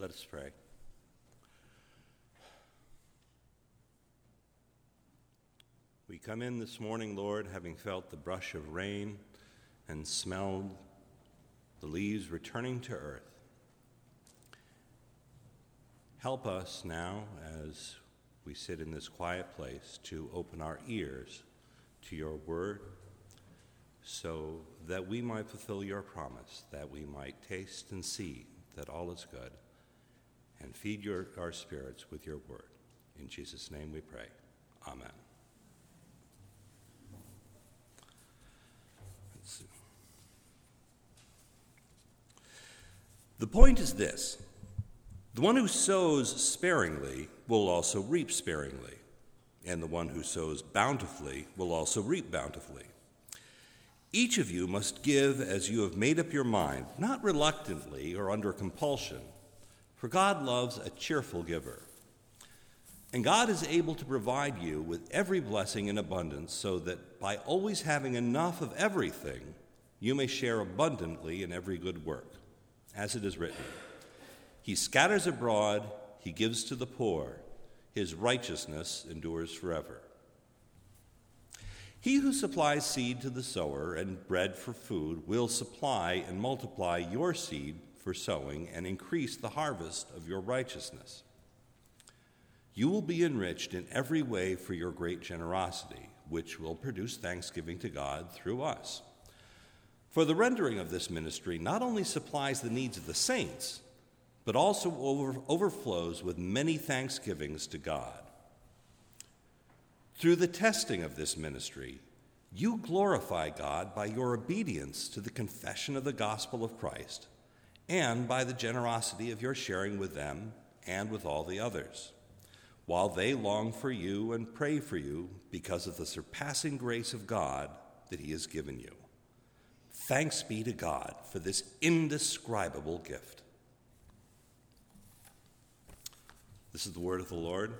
Let us pray. We come in this morning, Lord, having felt the brush of rain and smelled the leaves returning to earth. Help us now as we sit in this quiet place to open our ears to your word so that we might fulfill your promise, that we might taste and see that all is good, and feed your, our spirits with your word. In Jesus' name we pray. Amen. The point is this the one who sows sparingly will also reap sparingly, and the one who sows bountifully will also reap bountifully. Each of you must give as you have made up your mind, not reluctantly or under compulsion, for God loves a cheerful giver. And God is able to provide you with every blessing in abundance, so that by always having enough of everything, you may share abundantly in every good work. As it is written, He scatters abroad, He gives to the poor, His righteousness endures forever. He who supplies seed to the sower and bread for food will supply and multiply your seed for sowing and increase the harvest of your righteousness. You will be enriched in every way for your great generosity, which will produce thanksgiving to God through us. For the rendering of this ministry not only supplies the needs of the saints, but also over, overflows with many thanksgivings to God. Through the testing of this ministry, you glorify God by your obedience to the confession of the gospel of Christ and by the generosity of your sharing with them and with all the others, while they long for you and pray for you because of the surpassing grace of God that He has given you. Thanks be to God for this indescribable gift. This is the word of the Lord.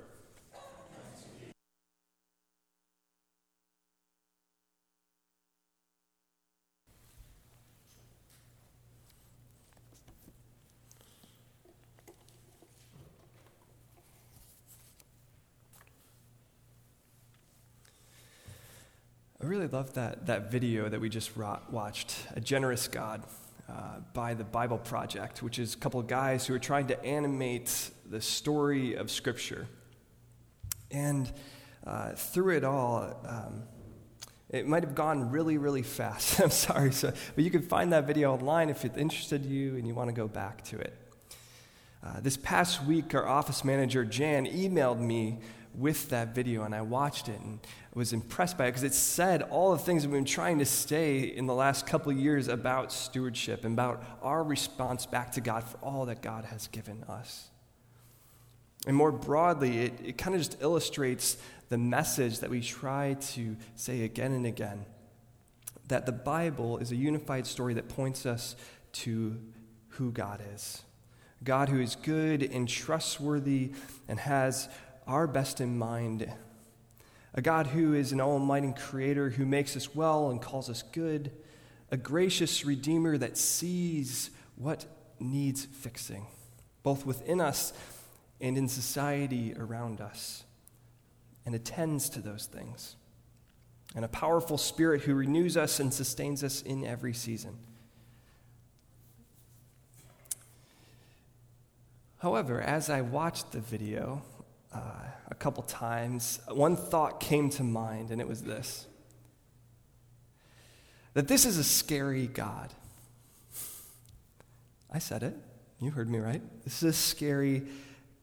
I really love that, that video that we just watched, A Generous God, uh, by the Bible Project, which is a couple of guys who are trying to animate the story of Scripture. And uh, through it all, um, it might have gone really, really fast. I'm sorry, so, but you can find that video online if it interested you and you want to go back to it. Uh, this past week, our office manager, Jan, emailed me with that video and I watched it and was impressed by it because it said all the things we've been trying to say in the last couple years about stewardship and about our response back to God for all that God has given us. And more broadly, it, it kind of just illustrates the message that we try to say again and again that the Bible is a unified story that points us to who God is. God who is good and trustworthy and has our best in mind. A God who is an almighty creator who makes us well and calls us good. A gracious redeemer that sees what needs fixing, both within us and in society around us, and attends to those things. And a powerful spirit who renews us and sustains us in every season. However, as I watched the video, uh, a couple times, one thought came to mind, and it was this that this is a scary God. I said it. You heard me right. This is a scary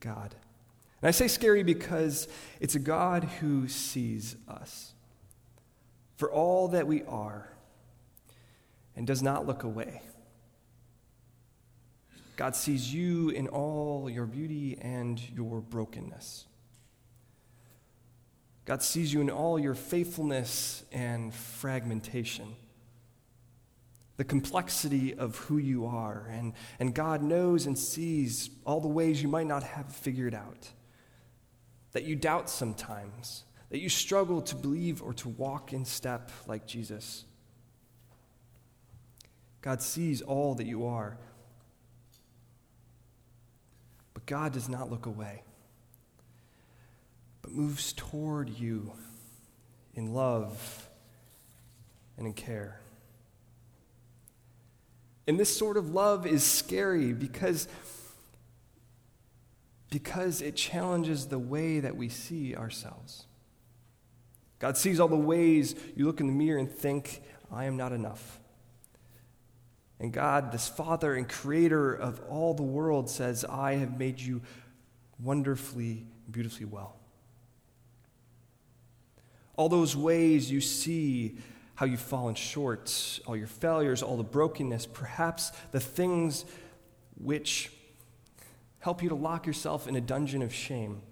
God. And I say scary because it's a God who sees us for all that we are and does not look away. God sees you in all your beauty and your brokenness. God sees you in all your faithfulness and fragmentation, the complexity of who you are. And, and God knows and sees all the ways you might not have figured out, that you doubt sometimes, that you struggle to believe or to walk in step like Jesus. God sees all that you are. God does not look away, but moves toward you in love and in care. And this sort of love is scary because, because it challenges the way that we see ourselves. God sees all the ways you look in the mirror and think, I am not enough. And God, this Father and Creator of all the world, says, I have made you wonderfully, beautifully well. All those ways you see how you've fallen short, all your failures, all the brokenness, perhaps the things which help you to lock yourself in a dungeon of shame.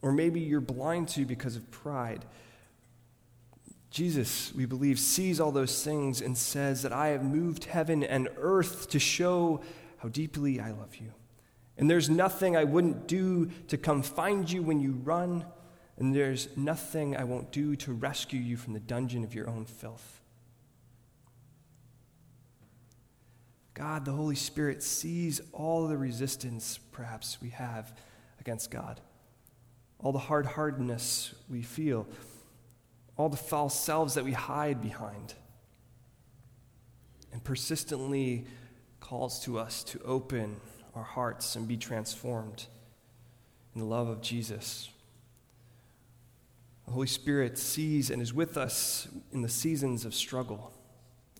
Or maybe you're blind to because of pride. Jesus, we believe, sees all those things and says that I have moved heaven and earth to show how deeply I love you. And there's nothing I wouldn't do to come find you when you run and there's nothing I won't do to rescue you from the dungeon of your own filth. God, the Holy Spirit, sees all the resistance perhaps we have against God, all the hard heartedness we feel, all the false selves that we hide behind, and persistently calls to us to open our hearts and be transformed in the love of Jesus the Holy Spirit sees and is with us in the seasons of struggle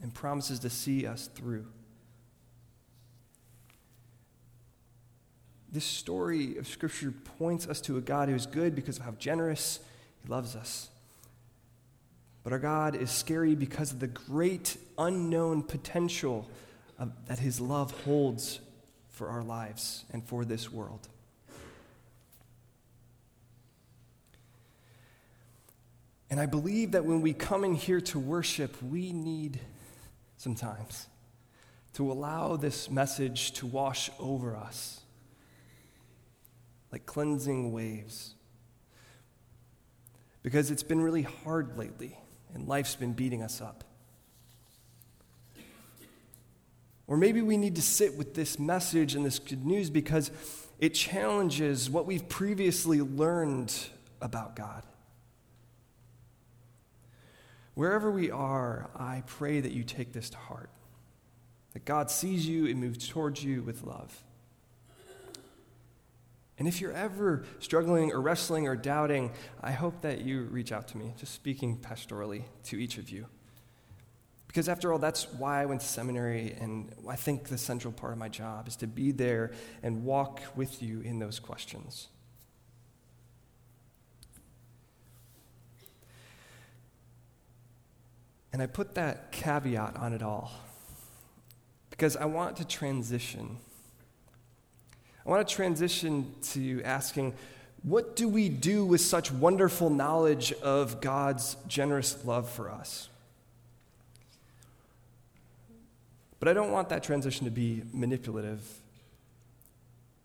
and promises to see us through. This story of Scripture points us to a God who is good because of how generous He loves us. But our God is scary because of the great unknown potential of, that His love holds for our lives and for this world. And I believe that when we come in here to worship, we need sometimes to allow this message to wash over us like cleansing waves. Because it's been really hard lately, and life's been beating us up. Or maybe we need to sit with this message and this good news because it challenges what we've previously learned about God. Wherever we are, I pray that you take this to heart. That God sees you and moves towards you with love. And if you're ever struggling or wrestling or doubting, I hope that you reach out to me, just speaking pastorally to each of you. Because after all, that's why I went to seminary, and I think the central part of my job is to be there and walk with you in those questions. And I put that caveat on it all because I want to transition. I want to transition to asking, what do we do with such wonderful knowledge of God's generous love for us? But I don't want that transition to be manipulative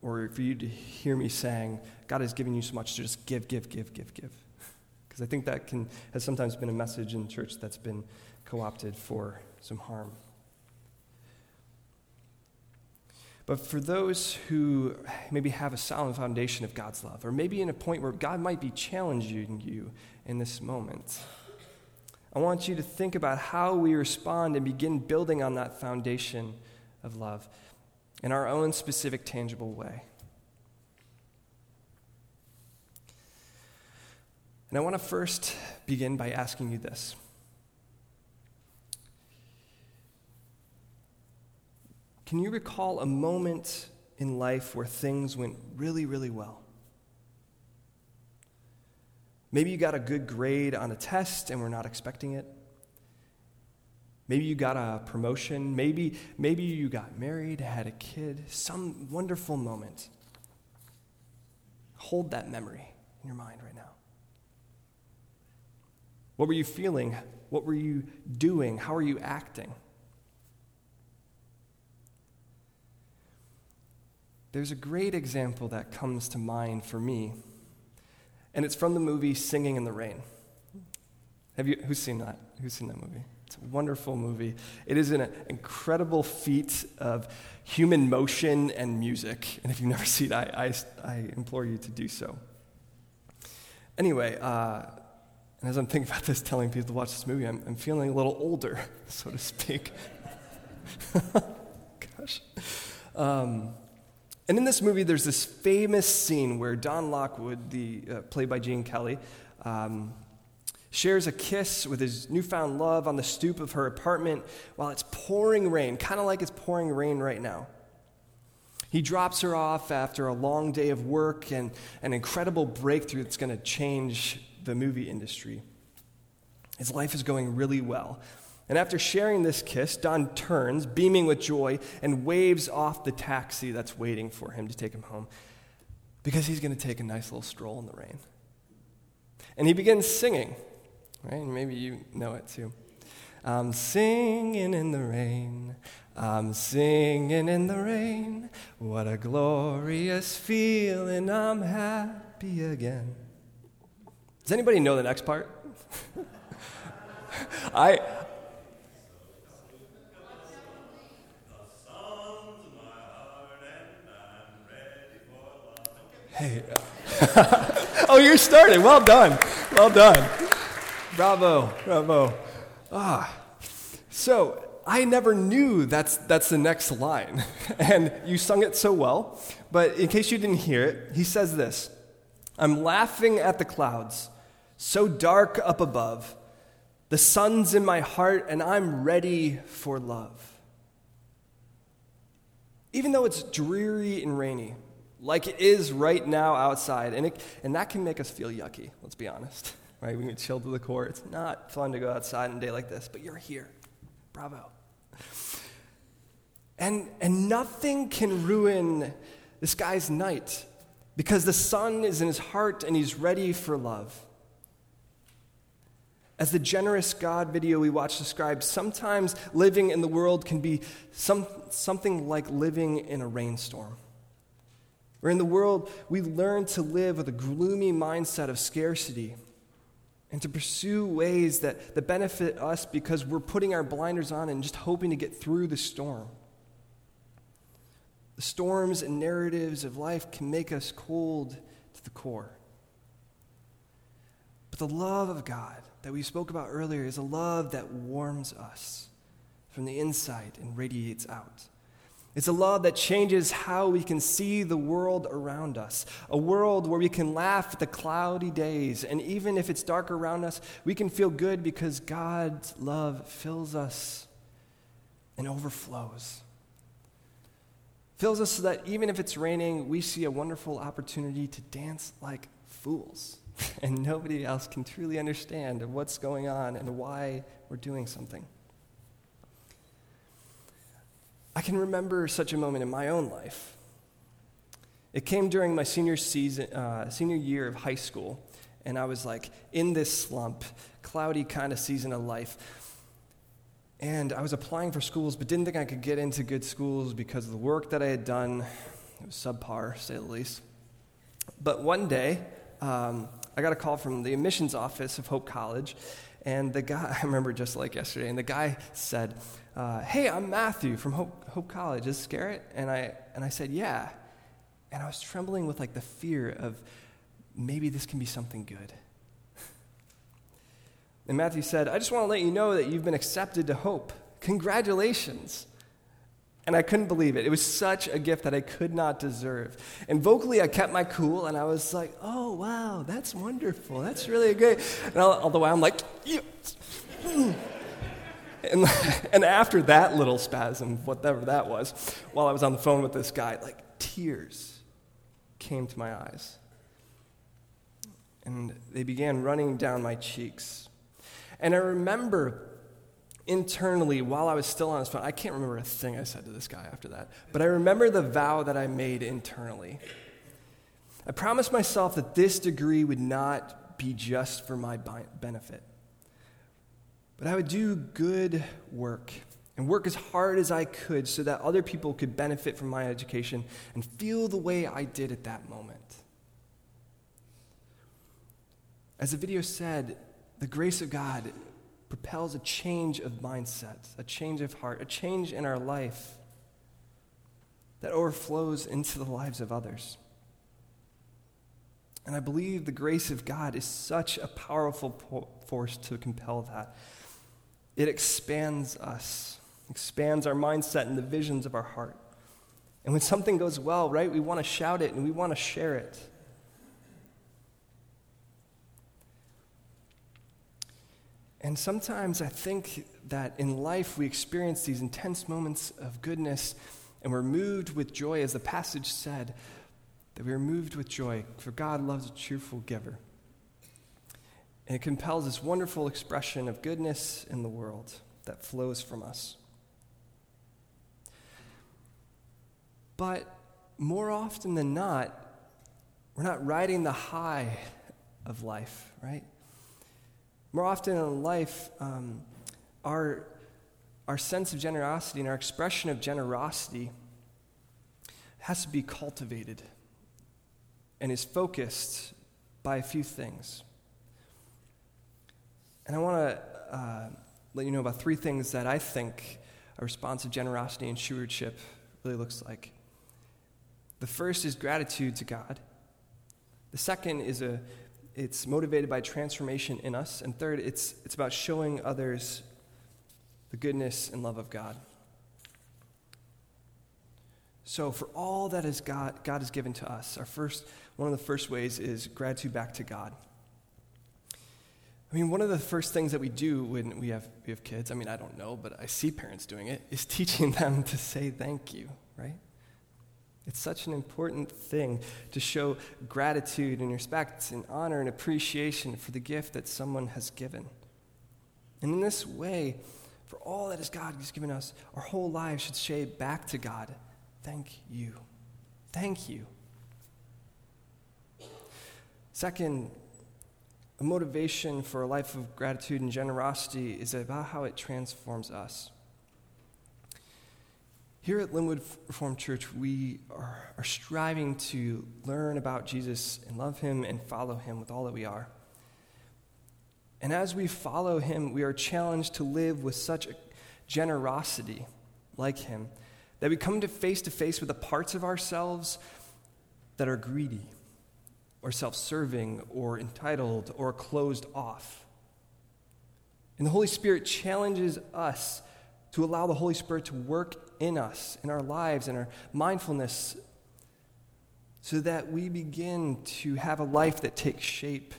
or for you to hear me saying, God has given you so much to just give, give, give, give, give. Because I think that can, has sometimes been a message in church that's been co opted for some harm. But for those who maybe have a solid foundation of God's love, or maybe in a point where God might be challenging you in this moment, I want you to think about how we respond and begin building on that foundation of love in our own specific, tangible way. And I want to first begin by asking you this. Can you recall a moment in life where things went really, really well? Maybe you got a good grade on a test and we're not expecting it. Maybe you got a promotion. Maybe, maybe you got married, had a kid. Some wonderful moment. Hold that memory in your mind right now. What were you feeling? What were you doing? How are you acting? There's a great example that comes to mind for me, and it's from the movie Singing in the Rain. Have you, who's seen that? Who's seen that movie? It's a wonderful movie. It is an incredible feat of human motion and music. And if you've never seen it, I, I, I implore you to do so. Anyway, uh, and as I'm thinking about this, telling people to watch this movie, I'm, I'm feeling a little older, so to speak. Gosh. Um, and in this movie, there's this famous scene where Don Lockwood, the, uh, played by Gene Kelly, um, shares a kiss with his newfound love on the stoop of her apartment while it's pouring rain, kind of like it's pouring rain right now. He drops her off after a long day of work and an incredible breakthrough that's going to change the movie industry. His life is going really well. And after sharing this kiss, Don turns, beaming with joy, and waves off the taxi that's waiting for him to take him home because he's going to take a nice little stroll in the rain. And he begins singing, right? Maybe you know it too. I'm singing in the rain. I'm singing in the rain. What a glorious feeling. I'm happy again. Does anybody know the next part? I. Hey. oh, you're starting. Well done. Well done. Bravo. Bravo. Ah. So, I never knew that's, that's the next line. and you sung it so well. But in case you didn't hear it, he says this I'm laughing at the clouds, so dark up above. The sun's in my heart, and I'm ready for love. Even though it's dreary and rainy, like it is right now outside, and, it, and that can make us feel yucky, let's be honest. Right? We can chill to the core. It's not fun to go outside on a day like this, but you're here. Bravo. And, and nothing can ruin this guy's night because the sun is in his heart and he's ready for love. As the generous God video we watched describes, sometimes living in the world can be some, something like living in a rainstorm. Where in the world we learn to live with a gloomy mindset of scarcity and to pursue ways that, that benefit us because we're putting our blinders on and just hoping to get through the storm. The storms and narratives of life can make us cold to the core. But the love of God that we spoke about earlier is a love that warms us from the inside and radiates out. It's a love that changes how we can see the world around us. A world where we can laugh at the cloudy days, and even if it's dark around us, we can feel good because God's love fills us and overflows fills us so that even if it's raining, we see a wonderful opportunity to dance like fools. and nobody else can truly understand what's going on and why we're doing something. I can remember such a moment in my own life. It came during my senior season, uh, senior year of high school, and I was like in this slump, cloudy kind of season of life. And I was applying for schools, but didn't think I could get into good schools because of the work that I had done. It was subpar, say the least. But one day, um, I got a call from the admissions office of Hope College, and the guy, I remember just like yesterday, and the guy said, uh, Hey, I'm Matthew from Hope, Hope College. Is Garrett? And I, and I said, Yeah. And I was trembling with like the fear of maybe this can be something good. And Matthew said, I just want to let you know that you've been accepted to hope. Congratulations. And I couldn't believe it. It was such a gift that I could not deserve. And vocally, I kept my cool, and I was like, oh, wow, that's wonderful. That's really great. And all, all the while, I'm like, yes. And, and after that little spasm, whatever that was, while I was on the phone with this guy, like tears came to my eyes. And they began running down my cheeks. And I remember internally while I was still on his phone, I can't remember a thing I said to this guy after that, but I remember the vow that I made internally. I promised myself that this degree would not be just for my benefit, but I would do good work and work as hard as I could so that other people could benefit from my education and feel the way I did at that moment. As the video said, the grace of God propels a change of mindset, a change of heart, a change in our life that overflows into the lives of others. And I believe the grace of God is such a powerful po- force to compel that. It expands us, expands our mindset and the visions of our heart. And when something goes well, right, we want to shout it and we want to share it. And sometimes I think that in life we experience these intense moments of goodness and we're moved with joy, as the passage said, that we are moved with joy, for God loves a cheerful giver. And it compels this wonderful expression of goodness in the world that flows from us. But more often than not, we're not riding the high of life, right? More often in life, um, our, our sense of generosity and our expression of generosity has to be cultivated and is focused by a few things. And I want to uh, let you know about three things that I think a response of generosity and stewardship really looks like. The first is gratitude to God. The second is a it's motivated by transformation in us. And third, it's, it's about showing others the goodness and love of God. So, for all that is God, God has given to us, our first, one of the first ways is gratitude back to God. I mean, one of the first things that we do when we have, we have kids, I mean, I don't know, but I see parents doing it, is teaching them to say thank you, right? It's such an important thing to show gratitude and respect and honor and appreciation for the gift that someone has given. And in this way, for all that is God has given us, our whole lives should say back to God, thank you. Thank you. Second, a motivation for a life of gratitude and generosity is about how it transforms us. Here at Linwood Reformed Church, we are, are striving to learn about Jesus and love him and follow him with all that we are. And as we follow him, we are challenged to live with such a generosity like him that we come to face to face with the parts of ourselves that are greedy or self serving or entitled or closed off. And the Holy Spirit challenges us to allow the Holy Spirit to work in us, in our lives, in our mindfulness, so that we begin to have a life that takes shape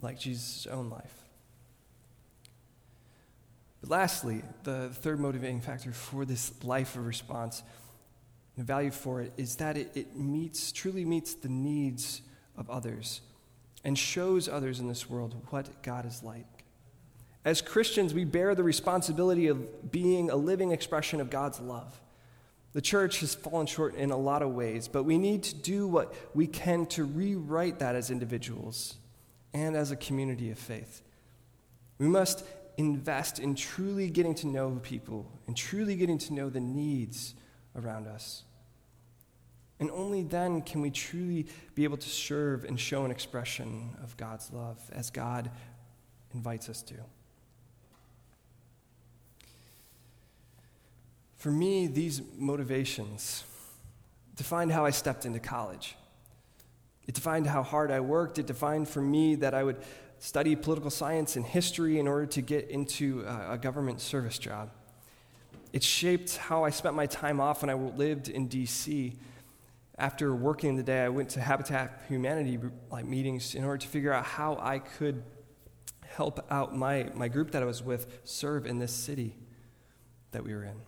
like Jesus' own life. But lastly, the third motivating factor for this life of response, the value for it, is that it, it meets, truly meets the needs of others and shows others in this world what God is like. As Christians, we bear the responsibility of being a living expression of God's love. The church has fallen short in a lot of ways, but we need to do what we can to rewrite that as individuals and as a community of faith. We must invest in truly getting to know people and truly getting to know the needs around us. And only then can we truly be able to serve and show an expression of God's love as God invites us to. For me, these motivations defined how I stepped into college. It defined how hard I worked. It defined for me that I would study political science and history in order to get into a government service job. It shaped how I spent my time off when I lived in D.C. After working the day, I went to Habitat Humanity like meetings in order to figure out how I could help out my, my group that I was with serve in this city that we were in.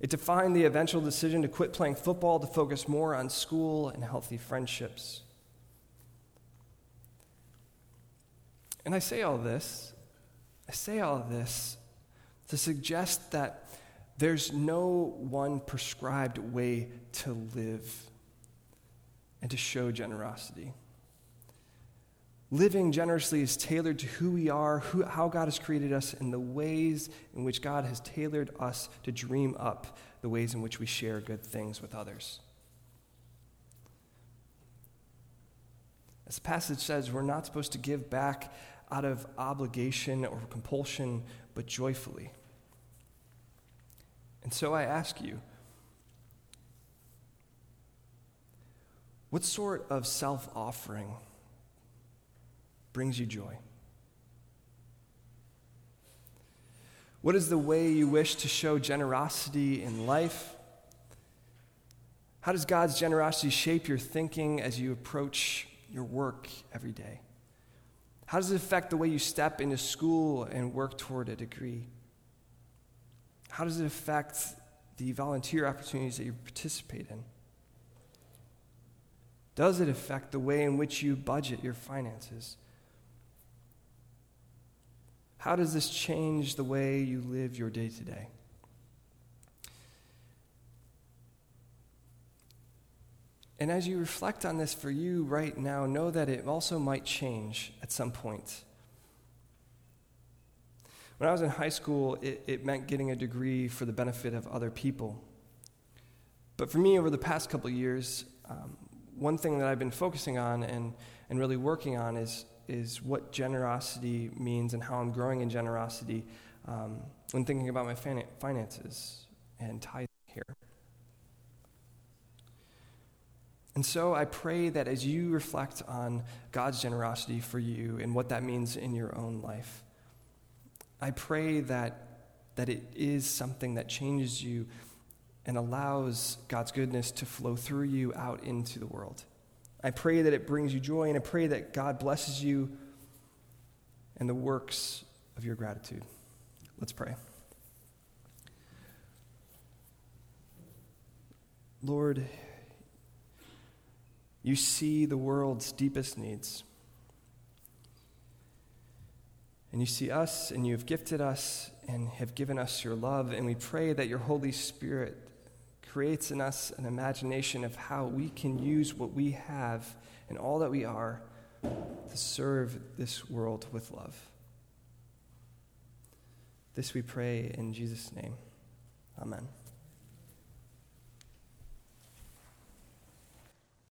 It defined the eventual decision to quit playing football to focus more on school and healthy friendships. And I say all this, I say all this to suggest that there's no one prescribed way to live and to show generosity. Living generously is tailored to who we are, who, how God has created us, and the ways in which God has tailored us to dream up the ways in which we share good things with others. As the passage says, we're not supposed to give back out of obligation or compulsion, but joyfully. And so I ask you, what sort of self offering brings you joy? What is the way you wish to show generosity in life? How does God's generosity shape your thinking as you approach your work every day? How does it affect the way you step into school and work toward a degree? How does it affect the volunteer opportunities that you participate in? Does it affect the way in which you budget your finances? How does this change the way you live your day to day? And as you reflect on this for you right now, know that it also might change at some point. When I was in high school, it, it meant getting a degree for the benefit of other people. But for me, over the past couple years, um, one thing that I've been focusing on and, and really working on is, is what generosity means and how I'm growing in generosity um, when thinking about my finances and tithing here. And so I pray that as you reflect on God's generosity for you and what that means in your own life, I pray that, that it is something that changes you and allows God's goodness to flow through you out into the world. I pray that it brings you joy, and I pray that God blesses you and the works of your gratitude. Let's pray. Lord, you see the world's deepest needs. And you see us, and you have gifted us and have given us your love. And we pray that your Holy Spirit creates in us an imagination of how we can use what we have and all that we are to serve this world with love. This we pray in Jesus' name.